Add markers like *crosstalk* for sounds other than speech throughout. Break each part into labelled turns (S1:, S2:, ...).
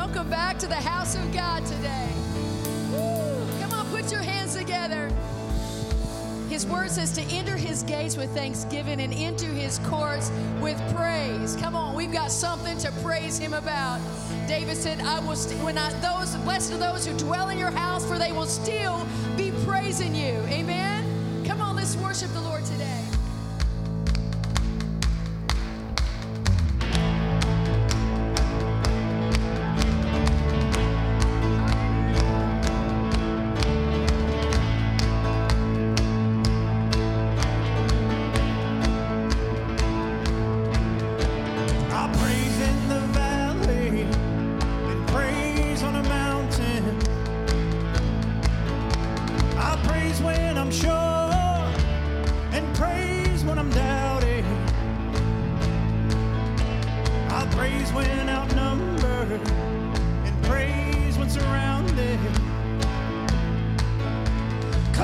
S1: Welcome back to the house of God today. Woo. Come on, put your hands together. His word says to enter his gates with thanksgiving and into his courts with praise. Come on, we've got something to praise him about. David said, I will st- when I those blessed are those who dwell in your house, for they will still be praising you. Amen. Come on, let's worship the Lord.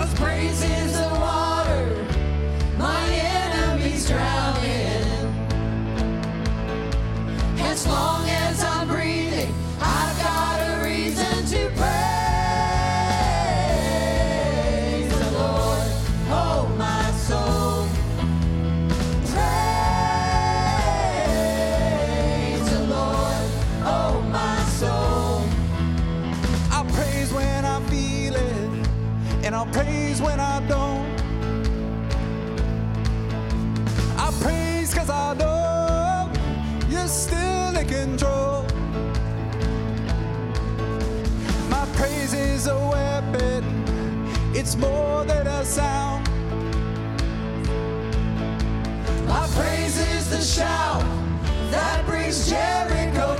S2: God's praise is It's more than a sound. My praise is the shout that brings Jericho.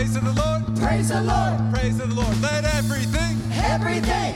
S2: Praise the Lord. Praise the Lord. Praise the Lord.
S3: Let everything, everything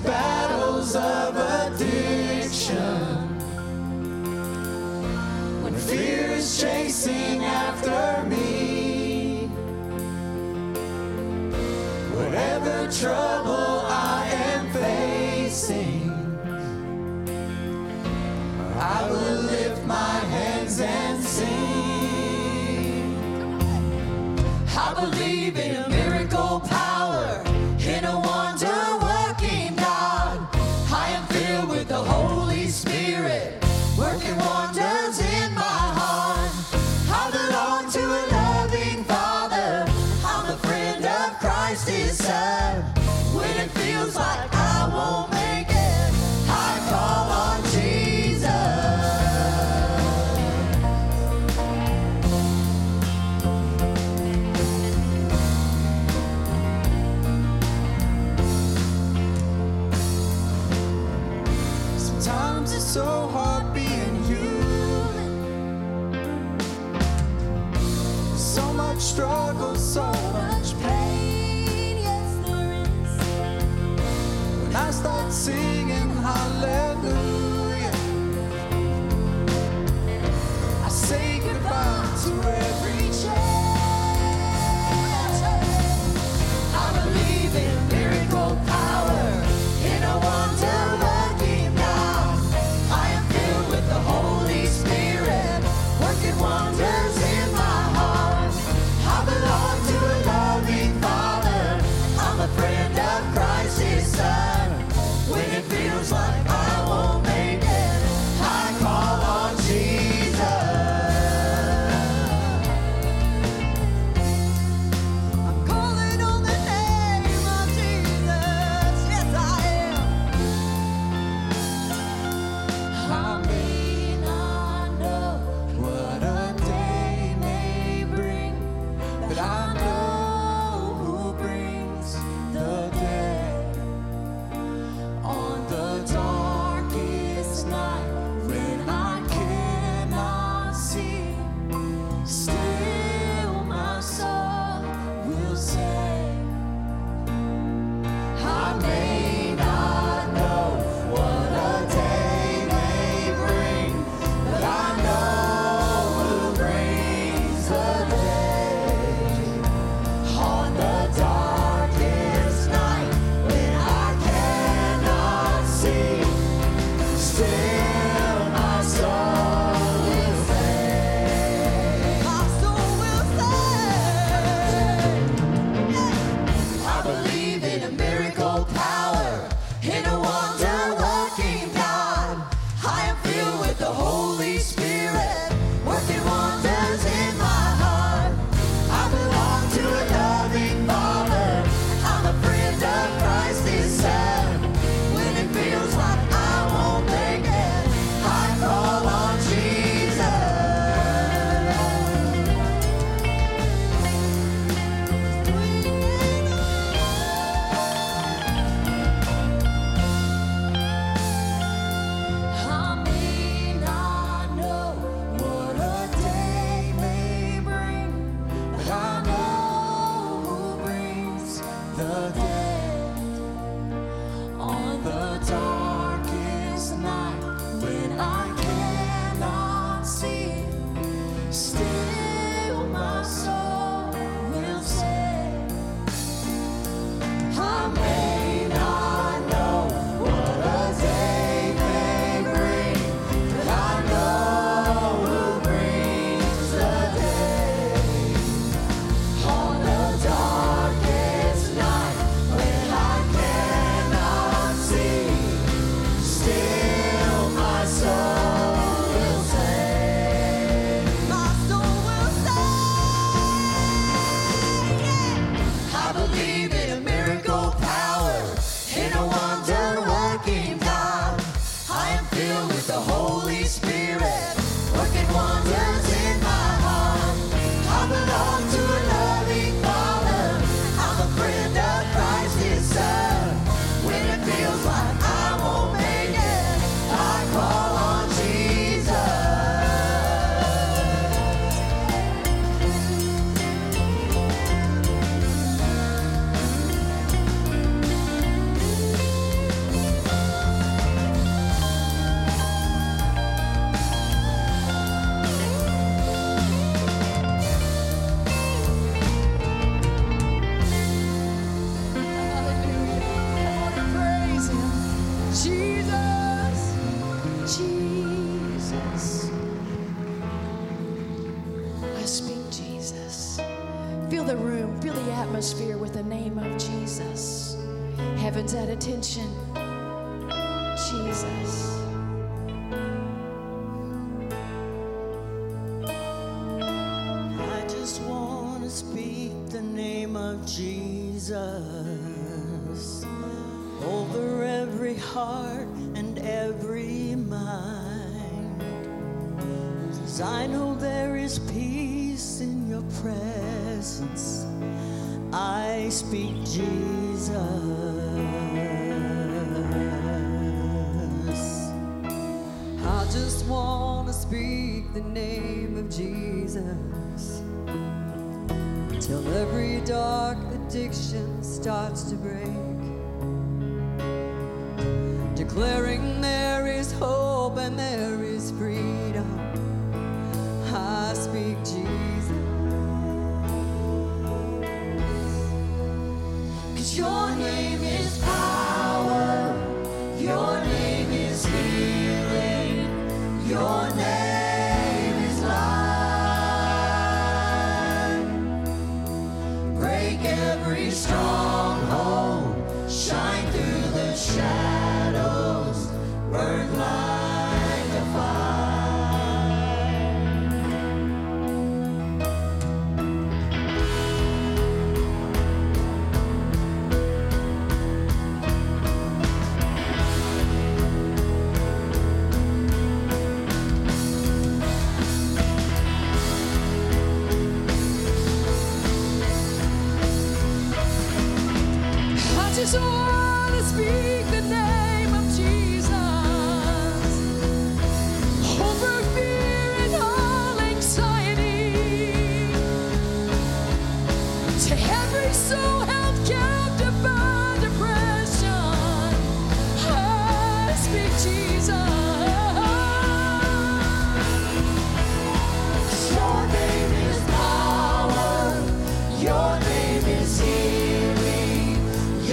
S3: battles of addiction. When fear is chasing after me, whatever trouble I am facing, I will lift my hands and sing.
S2: I believe in.
S3: singing hallelujah.
S1: Jesus
S4: over every heart and every mind. Cause I know there is peace in your presence. I speak Jesus.
S2: I just want to speak the name of Jesus. Till every dark addiction starts to break, declaring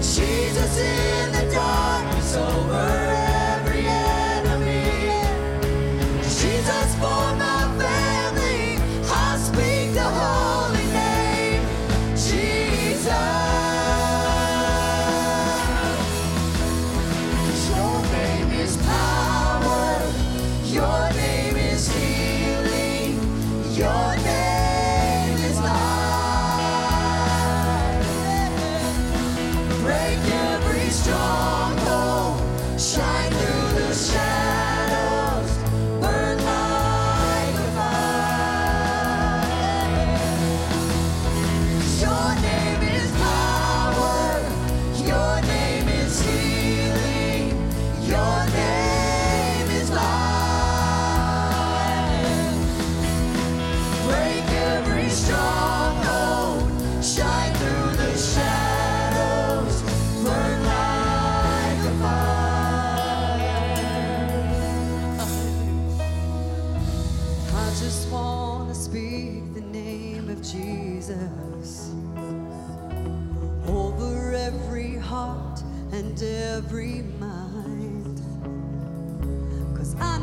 S2: Jesus in the darkness over.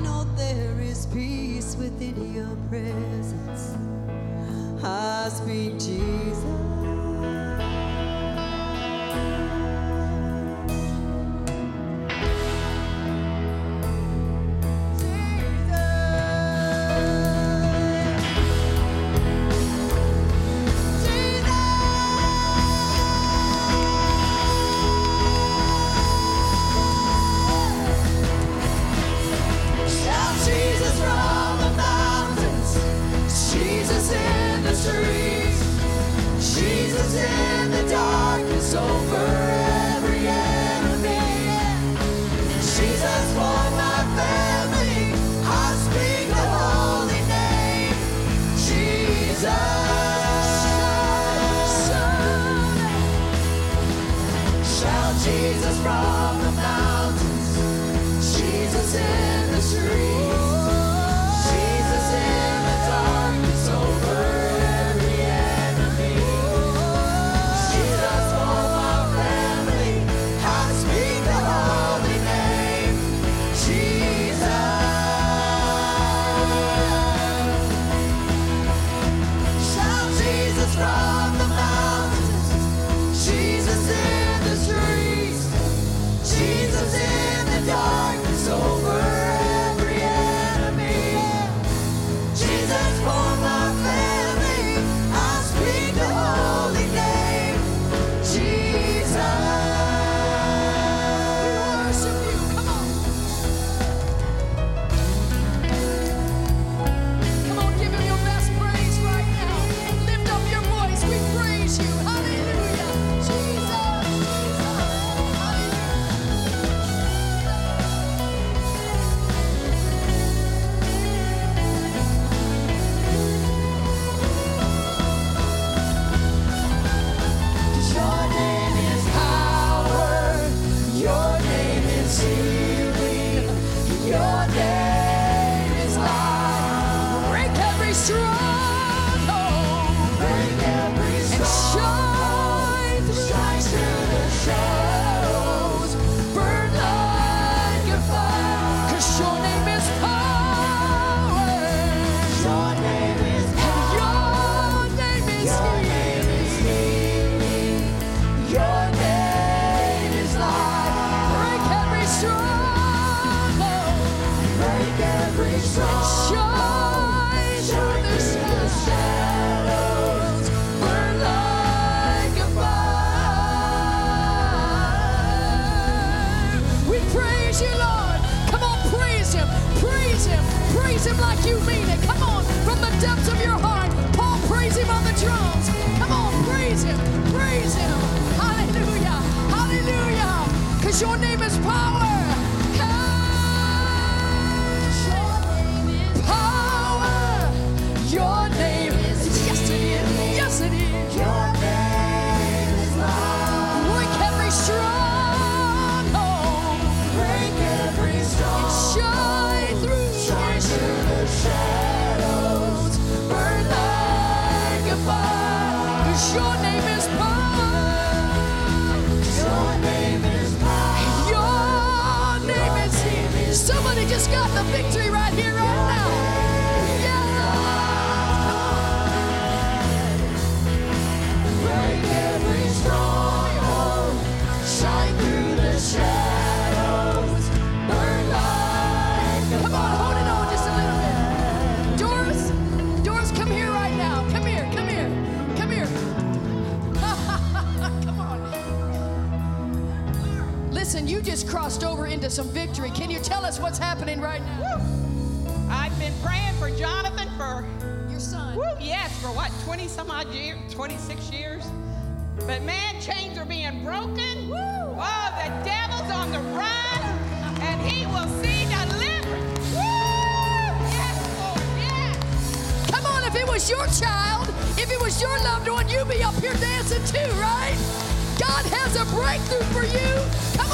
S2: know there is peace within your presence. I speak Jesus.
S5: 26 years? But man, chains are being broken. Oh, the devil's on the run, and he will see deliverance. Woo! Yes, Lord, yes.
S1: Come on, if it was your child, if it was your loved one, you'd be up here dancing too, right? God has a breakthrough for you. Come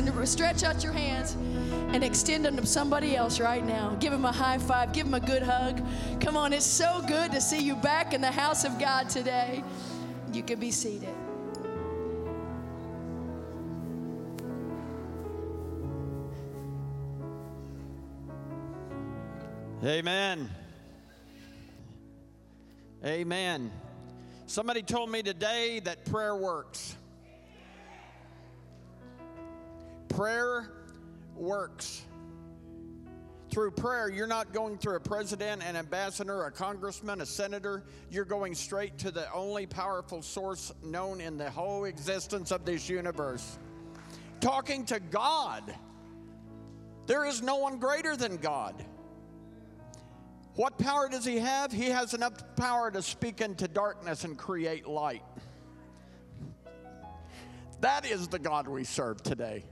S1: Listen, stretch out your hands and extend them to somebody else right now. Give them a high five, give them a good hug. Come on, it's so good to see you back in the house of God today. You can be seated.
S6: Amen. Amen. Somebody told me today that prayer works. Prayer works. Through prayer, you're not going through a president, an ambassador, a congressman, a senator. You're going straight to the only powerful source known in the whole existence of this universe. Talking to God. There is no one greater than God. What power does he have? He has enough power to speak into darkness and create light. That is the God we serve today.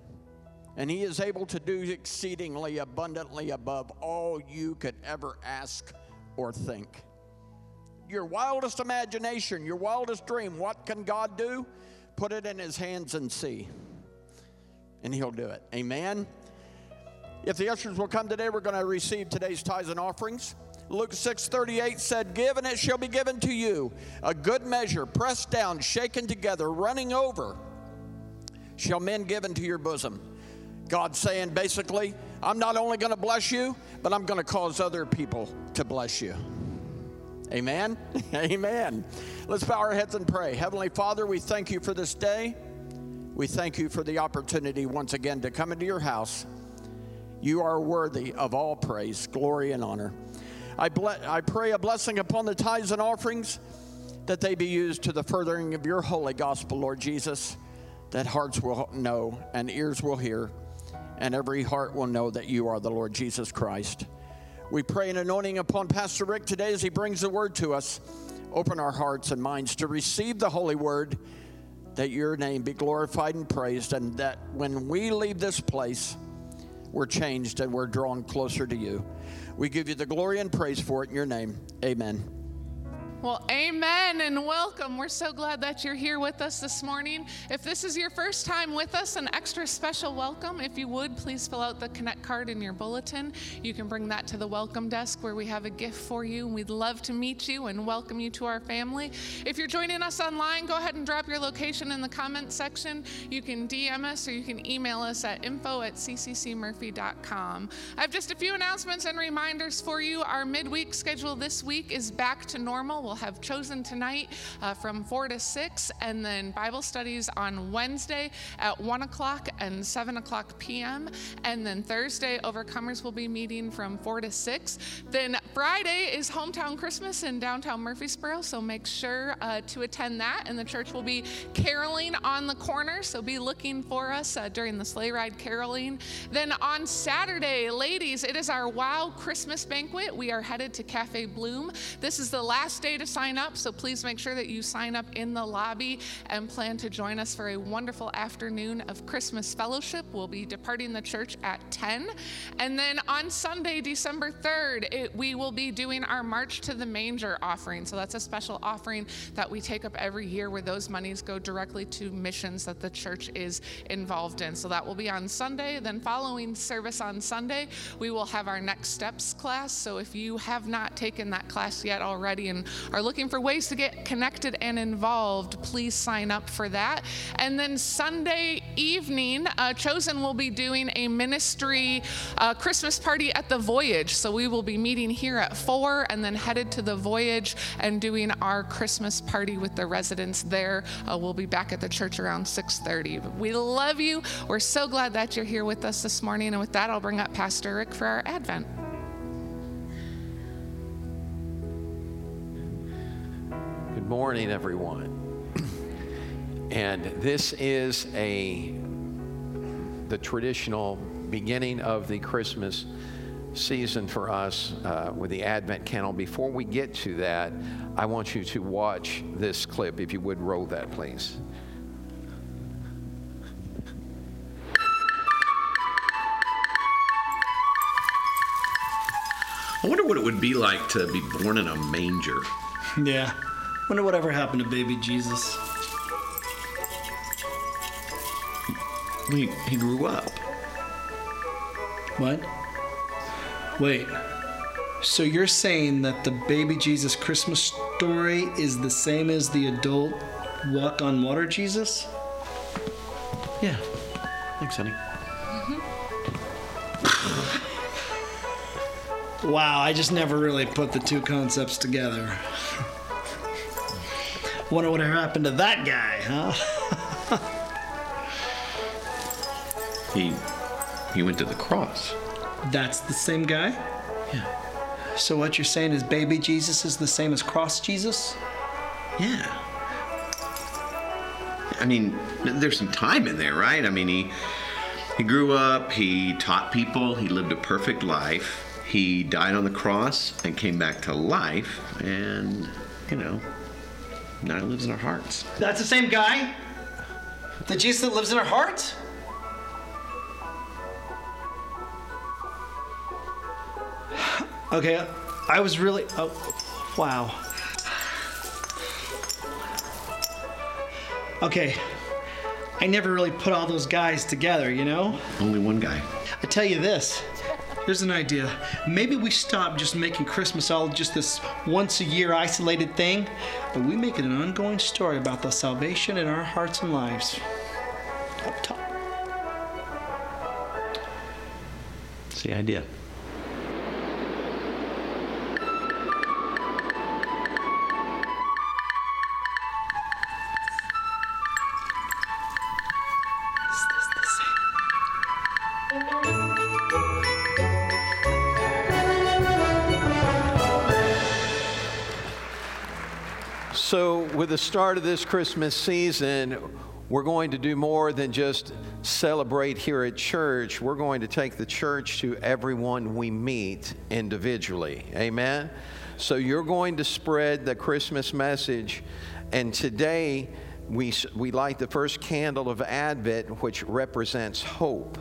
S6: And he is able to do exceedingly abundantly above all you could ever ask or think. Your wildest imagination, your wildest dream, what can God do? Put it in his hands and see. And he'll do it. Amen. If the ushers will come today, we're going to receive today's tithes and offerings. Luke 6:38 said, "Give and it shall be given to you, a good measure, pressed down, shaken together, running over, shall men give into your bosom." God saying basically, I'm not only going to bless you, but I'm going to cause other people to bless you. Amen. *laughs* Amen. Let's bow our heads and pray. Heavenly Father, we thank you for this day. We thank you for the opportunity once again to come into your house. You are worthy of all praise, glory, and honor. I, ble- I pray a blessing upon the tithes and offerings that they be used to the furthering of your holy gospel, Lord Jesus, that hearts will know and ears will hear, and every heart will know that you are the Lord Jesus Christ. We pray an anointing upon Pastor Rick today as he brings the word to us. Open our hearts and minds to receive the holy word, that your name be glorified and praised, and that when we leave this place, we're changed and we're drawn closer to you. We give you the glory and praise for it in your name. Amen.
S7: Well, amen and welcome. We're so glad that you're here with us this morning. If this is your first time with us, an extra special welcome. If you would, please fill out the Connect card in your bulletin. You can bring that to the welcome desk where we have a gift for you. We'd love to meet you and welcome you to our family. If you're joining us online, go ahead and drop your location in the comment section. You can DM us or you can email us at info at cccmurphy.com. I have just a few announcements and reminders for you. Our midweek schedule this week is back to normal. We'll have chosen tonight uh, from 4 to 6, and then Bible studies on Wednesday at 1 o'clock and 7 o'clock p.m. And then Thursday, Overcomers will be meeting from 4 to 6. Then Friday is Hometown Christmas in downtown Murphysboro, so make sure uh, to attend that. And the church will be caroling on the corner, so be looking for us uh, during the sleigh ride caroling. Then on Saturday, ladies, it is our Wow Christmas banquet. We are headed to Cafe Bloom. This is the last day to sign up, so please make sure that you sign up in the lobby and plan to join us for a wonderful afternoon of Christmas fellowship. We'll be departing the church at 10. And then on Sunday, December 3rd, it, we will be doing our March to the Manger offering. So that's a special offering that we take up every year where those monies go directly to missions that the church is involved in. So that will be on Sunday. Then, following service on Sunday, we will have our Next Steps class. So if you have not taken that class yet already and are looking for ways to get connected and involved, please sign up for that. And then Sunday evening, uh, Chosen will be doing a ministry uh, Christmas party at the Voyage. So we will be meeting here at 4 and then headed to the Voyage and doing our Christmas party with the residents there. Uh, we'll be back at the church around 6:30. But we love you. We're so glad that you're here with us this morning. And with that, I'll bring up Pastor Rick for our Advent.
S8: Good morning, everyone. And this is a the traditional beginning of the Christmas season for us uh, with the Advent candle. Before we get to that, I want you to watch this clip. If you would roll that, please.
S9: I wonder what it would be like to be born in a manger.
S10: Yeah. Wonder whatever happened to baby Jesus.
S9: He, he grew up.
S10: What? Wait. So you're saying that the baby Jesus Christmas story is the same as the adult walk on water Jesus?
S9: Yeah. Thanks, honey. Mm-hmm. *laughs*
S10: Wow, I just never really put the two concepts together. Wonder what happened to that guy, huh? *laughs*
S9: He he went to the cross.
S10: That's the same guy?
S9: Yeah.
S10: So what you're saying is baby Jesus is the same as cross Jesus?
S9: Yeah. I mean, there's some time in there, right? I mean, he he grew up, he taught people, he lived a perfect life. He died on the cross and came back to life, and you know, now he lives in our hearts.
S10: That's the same guy? The Jesus that lives in our hearts? Okay, I was really. Oh, wow. Okay, I never really put all those guys together, you know?
S9: Only one guy.
S10: I tell you this Here's an idea. Maybe we stop just making Christmas all just this once a year isolated thing, but we make it an ongoing story about the salvation in our hearts and lives. Up top.
S9: It's the idea.
S8: Start of this Christmas season, we're going to do more than just celebrate here at church. We're going to take the church to everyone we meet individually. Amen? So, you're going to spread the Christmas message. And today, we, we light the first candle of Advent, which represents hope.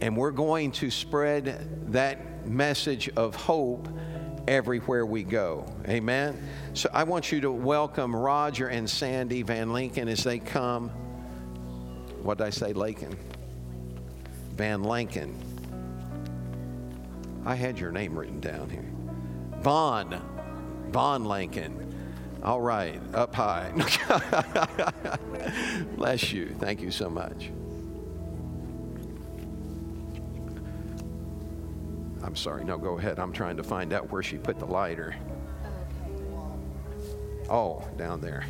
S8: And we're going to spread that message of hope everywhere we go. Amen. So I want you to welcome Roger and Sandy Van Lincoln as they come. What did I say, Lincoln? Van Lincoln. I had your name written down here. Vaughn. Vaughn Lincoln. All right, up high. *laughs* Bless you. Thank you so much. I'm sorry. No, go ahead. I'm trying to find out where she put the lighter. Oh, down there.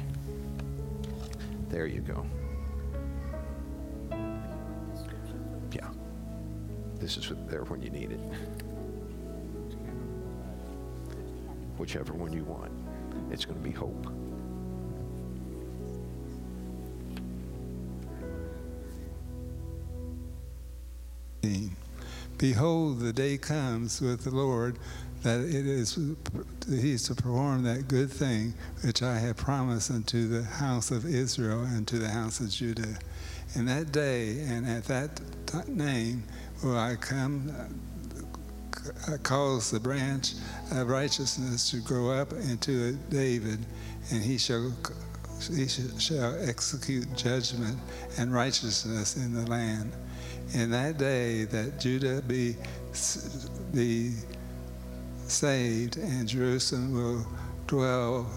S8: There you go. Yeah. This is there when you need it. Whichever one you want. It's going to be hope.
S11: Behold, the day comes with the Lord that it is he's to perform that good thing which I have promised unto the house of Israel and to the house of Judah. In that day and at that name will I come, uh, cause the branch of righteousness to grow up into David, and he shall he shall execute judgment and righteousness in the land. In that day that Judah be be saved, and Jerusalem will dwell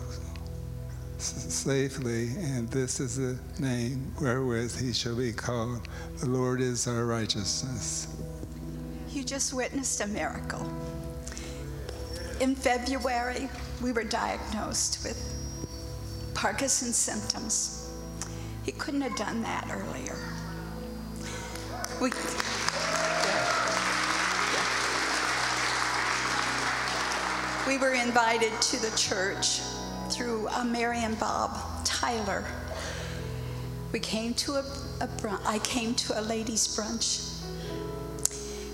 S11: safely, and this is the name wherewith he shall be called. The Lord is our righteousness.
S12: You just witnessed a miracle. In February, we were diagnosed with Parkinson's symptoms. He couldn't have done that earlier. We, we were invited to the church through uh, Mary and Bob Tyler. We came to a, a. I came to a ladies' brunch.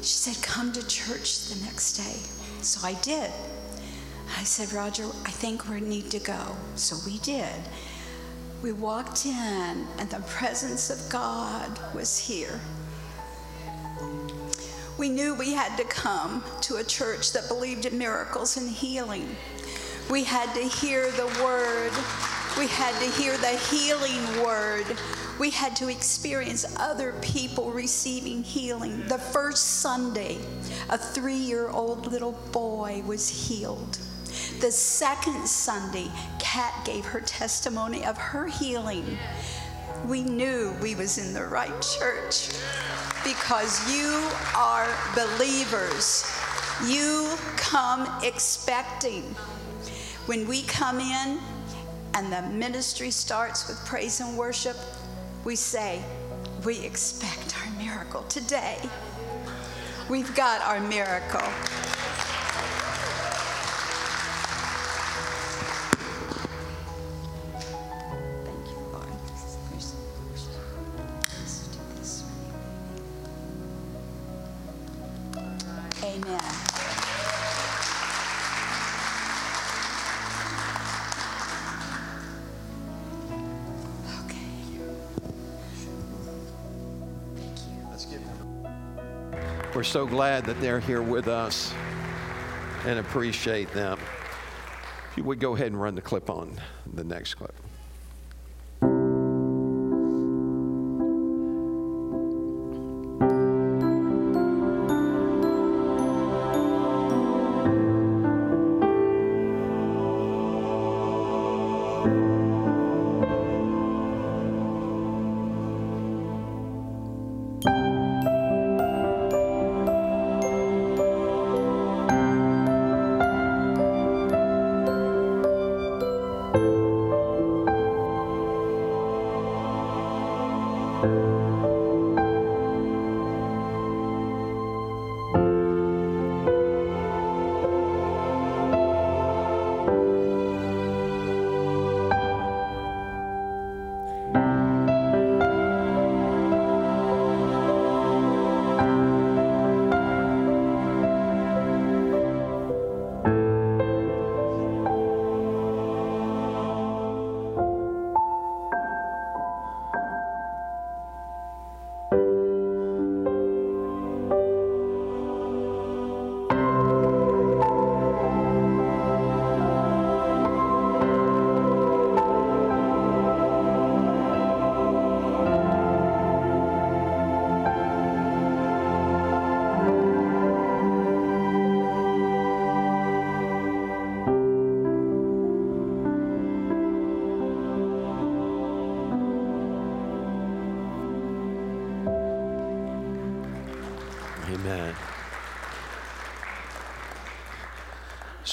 S12: She said, Come to church the next day. So I did. I said, Roger, I think we need to go. So we did. We walked in, and the presence of God was here. We knew we had to come to a church that believed in miracles and healing. We had to hear the word. We had to hear the healing word. We had to experience other people receiving healing. The first Sunday, a three year old little boy was healed. The second Sunday, Kat gave her testimony of her healing. We knew we was in the right church because you are believers. You come expecting. When we come in and the ministry starts with praise and worship, we say, We expect our miracle today. We've got our miracle.
S8: We're so glad that they're here with us and appreciate them. If you would go ahead and run the clip on the next clip.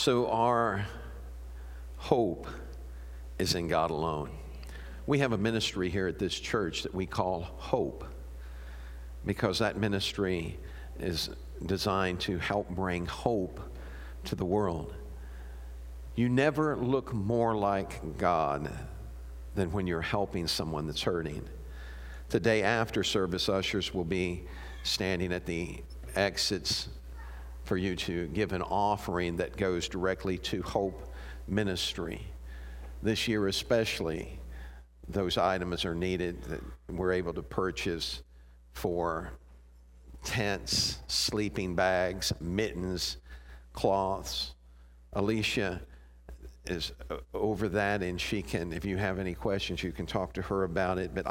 S8: So our hope is in God alone. We have a ministry here at this church that we call Hope because that ministry is designed to help bring hope to the world. You never look more like God than when you're helping someone that's hurting. The day after service, ushers will be standing at the exits for you to give an offering that goes directly to Hope Ministry. This year, especially, those items are needed that we're able to purchase for tents, sleeping bags, mittens, cloths. Alicia is over that, and she can, if you have any questions, you can talk to her about it. But